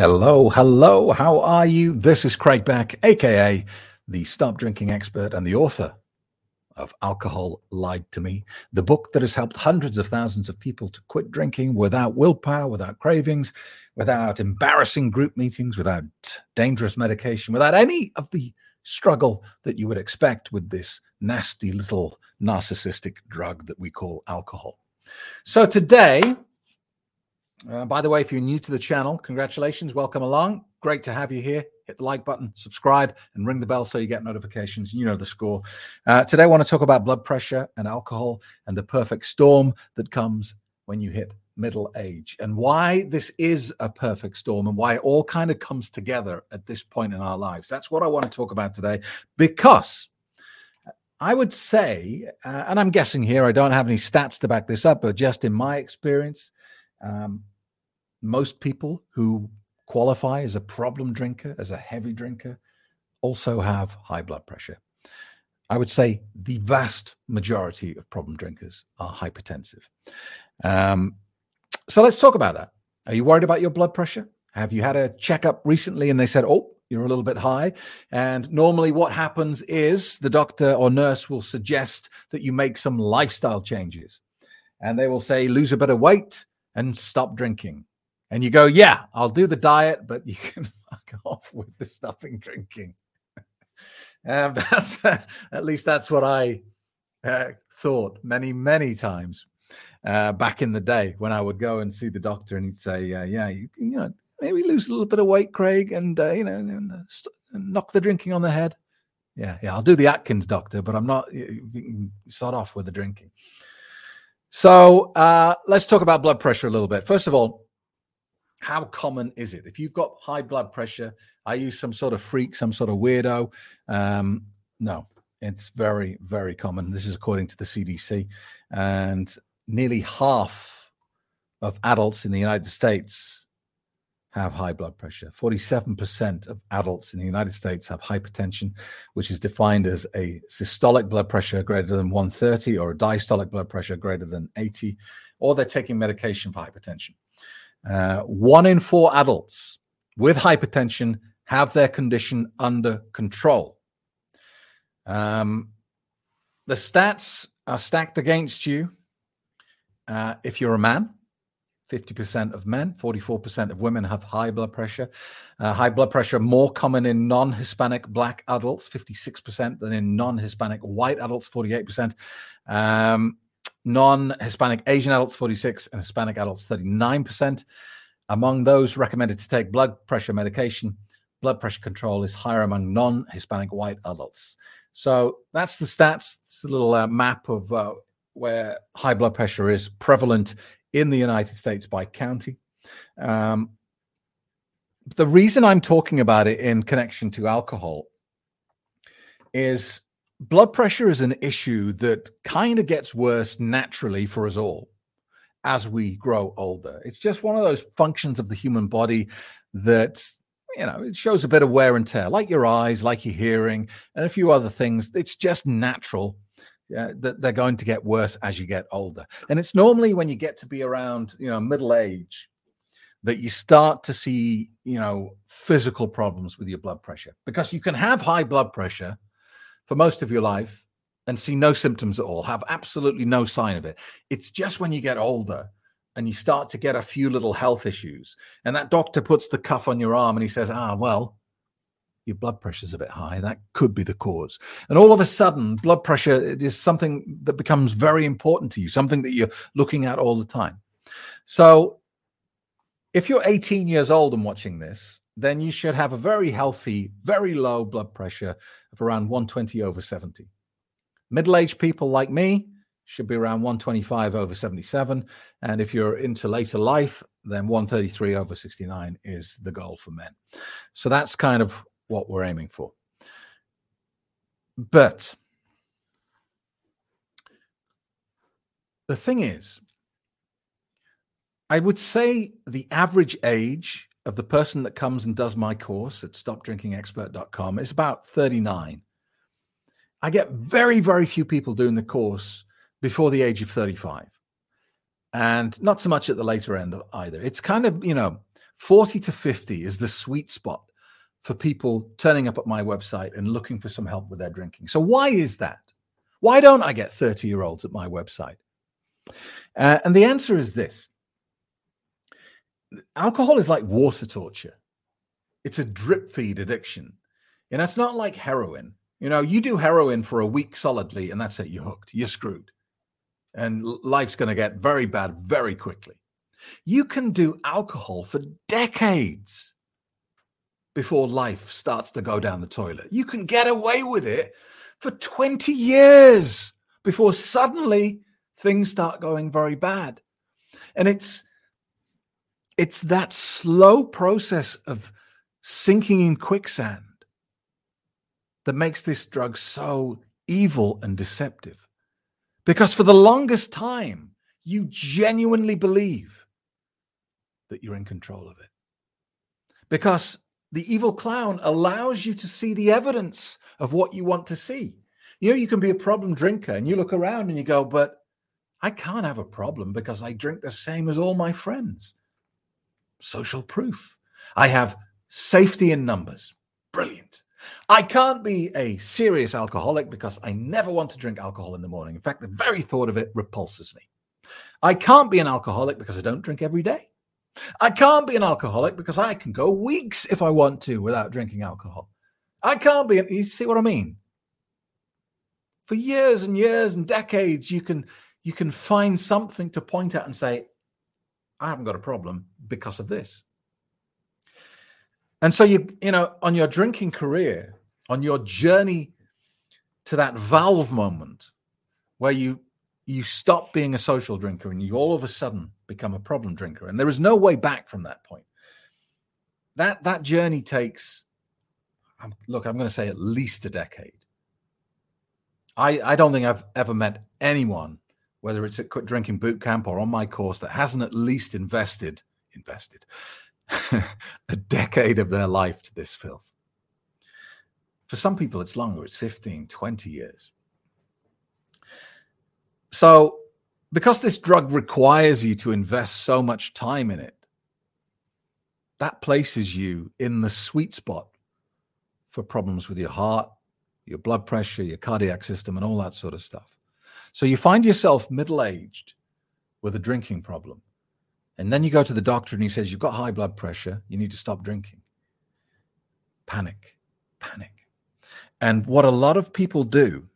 Hello, hello. How are you? This is Craig Beck, aka the stop drinking expert and the author of Alcohol Lied to Me, the book that has helped hundreds of thousands of people to quit drinking without willpower, without cravings, without embarrassing group meetings, without dangerous medication, without any of the struggle that you would expect with this nasty little narcissistic drug that we call alcohol. So today, uh, by the way, if you're new to the channel, congratulations, welcome along. Great to have you here. Hit the like button, subscribe, and ring the bell so you get notifications. You know the score. Uh, today, I want to talk about blood pressure and alcohol and the perfect storm that comes when you hit middle age and why this is a perfect storm and why it all kind of comes together at this point in our lives. That's what I want to talk about today because I would say, uh, and I'm guessing here, I don't have any stats to back this up, but just in my experience, um, most people who qualify as a problem drinker, as a heavy drinker, also have high blood pressure. I would say the vast majority of problem drinkers are hypertensive. Um, so let's talk about that. Are you worried about your blood pressure? Have you had a checkup recently and they said, oh, you're a little bit high? And normally, what happens is the doctor or nurse will suggest that you make some lifestyle changes. And they will say, lose a bit of weight and stop drinking and you go, yeah, I'll do the diet, but you can fuck off with the stuffing drinking. um, that's at least that's what I uh, thought many, many times uh, back in the day when I would go and see the doctor, and he'd say, uh, "Yeah, you, you, know, maybe lose a little bit of weight, Craig, and uh, you know, and, uh, and knock the drinking on the head." Yeah, yeah, I'll do the Atkins doctor, but I'm not. Start off with the drinking. So let's talk about blood pressure a little bit. First of all, how common is it? If you've got high blood pressure, are you some sort of freak, some sort of weirdo? Um, no, it's very, very common. This is according to the CDC. And nearly half of adults in the United States have high blood pressure. 47% of adults in the United States have hypertension, which is defined as a systolic blood pressure greater than 130 or a diastolic blood pressure greater than 80, or they're taking medication for hypertension. Uh, one in four adults with hypertension have their condition under control. Um, the stats are stacked against you uh, if you're a man. 50% of men, 44% of women have high blood pressure. Uh, high blood pressure more common in non Hispanic black adults, 56%, than in non Hispanic white adults, 48%. Um, non Hispanic Asian adults, 46, and Hispanic adults, 39%. Among those recommended to take blood pressure medication, blood pressure control is higher among non Hispanic white adults. So that's the stats. It's a little uh, map of uh, where high blood pressure is prevalent in the United States by county. Um, the reason I'm talking about it in connection to alcohol is blood pressure is an issue that kind of gets worse naturally for us all as we grow older. It's just one of those functions of the human body that you know it shows a bit of wear and tear, like your eyes, like your hearing, and a few other things. It's just natural. That they're going to get worse as you get older. And it's normally when you get to be around, you know, middle age that you start to see, you know, physical problems with your blood pressure because you can have high blood pressure for most of your life and see no symptoms at all, have absolutely no sign of it. It's just when you get older and you start to get a few little health issues, and that doctor puts the cuff on your arm and he says, Ah, well, your blood pressure's a bit high. That could be the cause. And all of a sudden, blood pressure is something that becomes very important to you, something that you're looking at all the time. So if you're 18 years old and watching this, then you should have a very healthy, very low blood pressure of around 120 over 70. Middle aged people like me should be around 125 over 77. And if you're into later life, then 133 over 69 is the goal for men. So that's kind of what we're aiming for. But the thing is, I would say the average age of the person that comes and does my course at stopdrinkingexpert.com is about 39. I get very, very few people doing the course before the age of 35. And not so much at the later end either. It's kind of, you know, 40 to 50 is the sweet spot for people turning up at my website and looking for some help with their drinking. So, why is that? Why don't I get 30 year olds at my website? Uh, and the answer is this alcohol is like water torture, it's a drip feed addiction. And that's not like heroin. You know, you do heroin for a week solidly, and that's it, you're hooked, you're screwed. And life's going to get very bad very quickly. You can do alcohol for decades before life starts to go down the toilet. You can get away with it for 20 years before suddenly things start going very bad. And it's it's that slow process of sinking in quicksand that makes this drug so evil and deceptive. Because for the longest time, you genuinely believe that you're in control of it. Because the evil clown allows you to see the evidence of what you want to see. You know, you can be a problem drinker and you look around and you go, but I can't have a problem because I drink the same as all my friends. Social proof. I have safety in numbers. Brilliant. I can't be a serious alcoholic because I never want to drink alcohol in the morning. In fact, the very thought of it repulses me. I can't be an alcoholic because I don't drink every day. I can't be an alcoholic because I can go weeks if I want to without drinking alcohol. I can't be. You see what I mean? For years and years and decades, you can you can find something to point at and say, "I haven't got a problem because of this." And so you, you know, on your drinking career, on your journey to that valve moment where you you stop being a social drinker and you all of a sudden become a problem drinker and there is no way back from that point that that journey takes um, look i'm going to say at least a decade i i don't think i've ever met anyone whether it's at quit drinking boot camp or on my course that hasn't at least invested invested a decade of their life to this filth. For some people, it's longer, it's 15, 20 years. So, because this drug requires you to invest so much time in it, that places you in the sweet spot for problems with your heart, your blood pressure, your cardiac system, and all that sort of stuff. So, you find yourself middle aged with a drinking problem and then you go to the doctor and he says, You've got high blood pressure. You need to stop drinking. Panic, panic. And what a lot of people do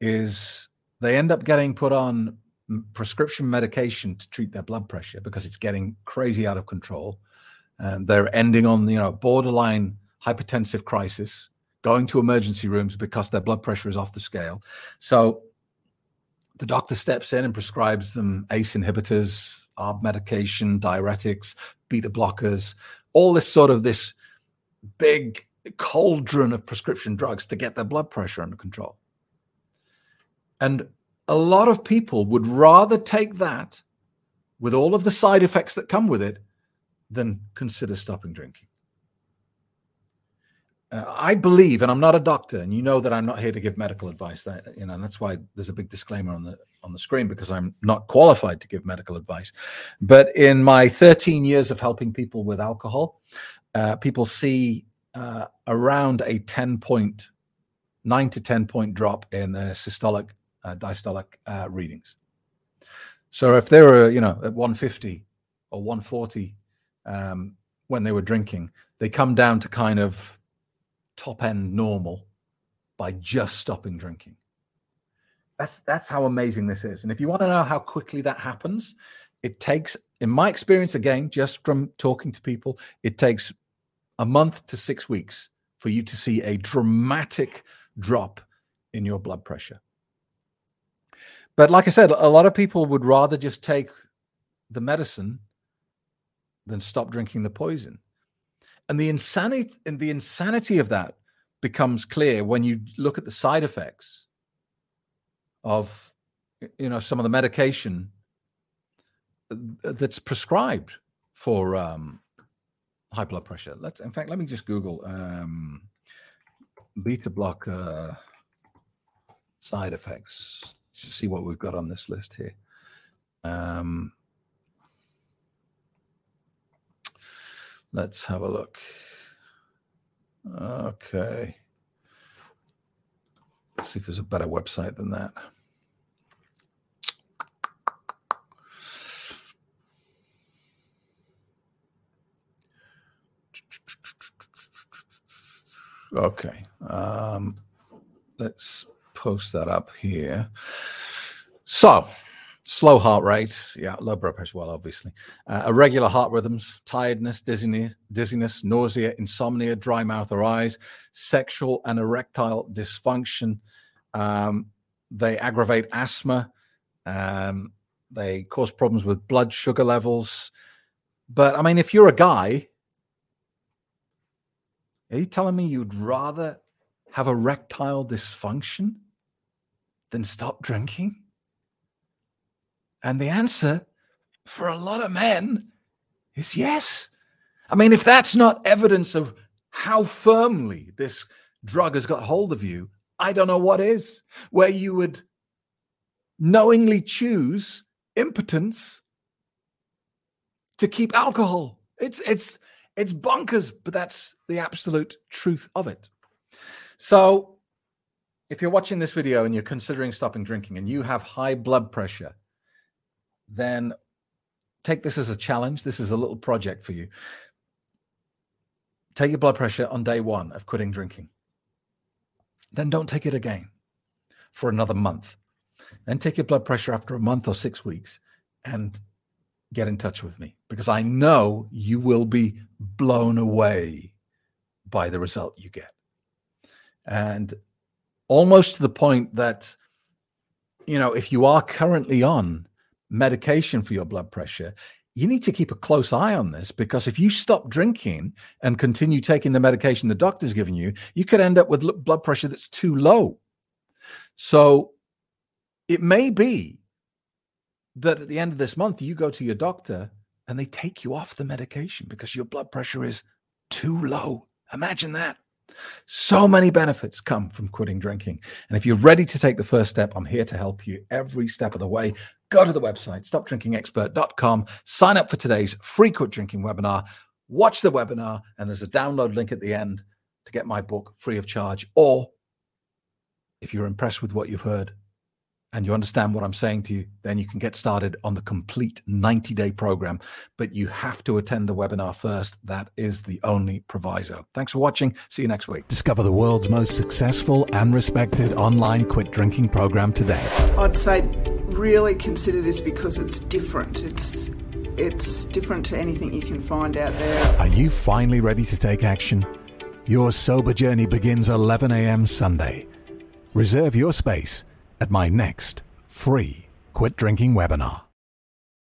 is they end up getting put on prescription medication to treat their blood pressure because it's getting crazy out of control. And they're ending on, you know, borderline hypertensive crisis, going to emergency rooms because their blood pressure is off the scale. So the doctor steps in and prescribes them ACE inhibitors, ARB medication, diuretics, beta blockers, all this sort of this big cauldron of prescription drugs to get their blood pressure under control. And a lot of people would rather take that with all of the side effects that come with it than consider stopping drinking. I believe, and I'm not a doctor, and you know that I'm not here to give medical advice. That you know, and that's why there's a big disclaimer on the on the screen because I'm not qualified to give medical advice. But in my 13 years of helping people with alcohol, uh, people see uh, around a 10 point, nine to 10 point drop in their systolic, uh, diastolic uh, readings. So if they were, you know, at 150 or 140 um, when they were drinking, they come down to kind of top end normal by just stopping drinking. That's that's how amazing this is. And if you want to know how quickly that happens, it takes, in my experience, again, just from talking to people, it takes a month to six weeks for you to see a dramatic drop in your blood pressure. But like I said, a lot of people would rather just take the medicine than stop drinking the poison. And the insanity and the insanity of that becomes clear when you look at the side effects of you know some of the medication that's prescribed for um, high blood pressure. Let's in fact let me just Google um, beta blocker side effects. Just see what we've got on this list here. Um, Let's have a look. Okay. Let's see if there's a better website than that. Okay. Um, let's post that up here. So, slow heart rate, yeah, low blood pressure, well, obviously, uh, irregular heart rhythms, tiredness, dizziness, dizziness, nausea, insomnia, dry mouth or eyes, sexual and erectile dysfunction. Um, they aggravate asthma. Um, they cause problems with blood sugar levels. But I mean, if you're a guy are you telling me you'd rather have erectile dysfunction than stop drinking? And the answer for a lot of men is yes. I mean, if that's not evidence of how firmly this drug has got hold of you, I don't know what is, where you would knowingly choose impotence to keep alcohol. It's it's it's bonkers, but that's the absolute truth of it. So, if you're watching this video and you're considering stopping drinking and you have high blood pressure, then take this as a challenge. This is a little project for you. Take your blood pressure on day one of quitting drinking. Then don't take it again for another month. Then take your blood pressure after a month or six weeks and get in touch with me because I know you will be blown away by the result you get. And almost to the point that, you know, if you are currently on medication for your blood pressure, you need to keep a close eye on this because if you stop drinking and continue taking the medication the doctor's given you, you could end up with blood pressure that's too low. So it may be that at the end of this month, you go to your doctor and they take you off the medication because your blood pressure is too low. Imagine that. So many benefits come from quitting drinking. And if you're ready to take the first step, I'm here to help you every step of the way. Go to the website, stopdrinkingexpert.com, sign up for today's free quit drinking webinar, watch the webinar, and there's a download link at the end to get my book free of charge. Or if you're impressed with what you've heard, and you understand what I'm saying to you, then you can get started on the complete 90 day program. But you have to attend the webinar first. That is the only proviso. Thanks for watching. See you next week. Discover the world's most successful and respected online quit drinking program today. I'd say really consider this because it's different. It's it's different to anything you can find out there. Are you finally ready to take action? Your sober journey begins 11 a.m. Sunday. Reserve your space at my next free quit drinking webinar.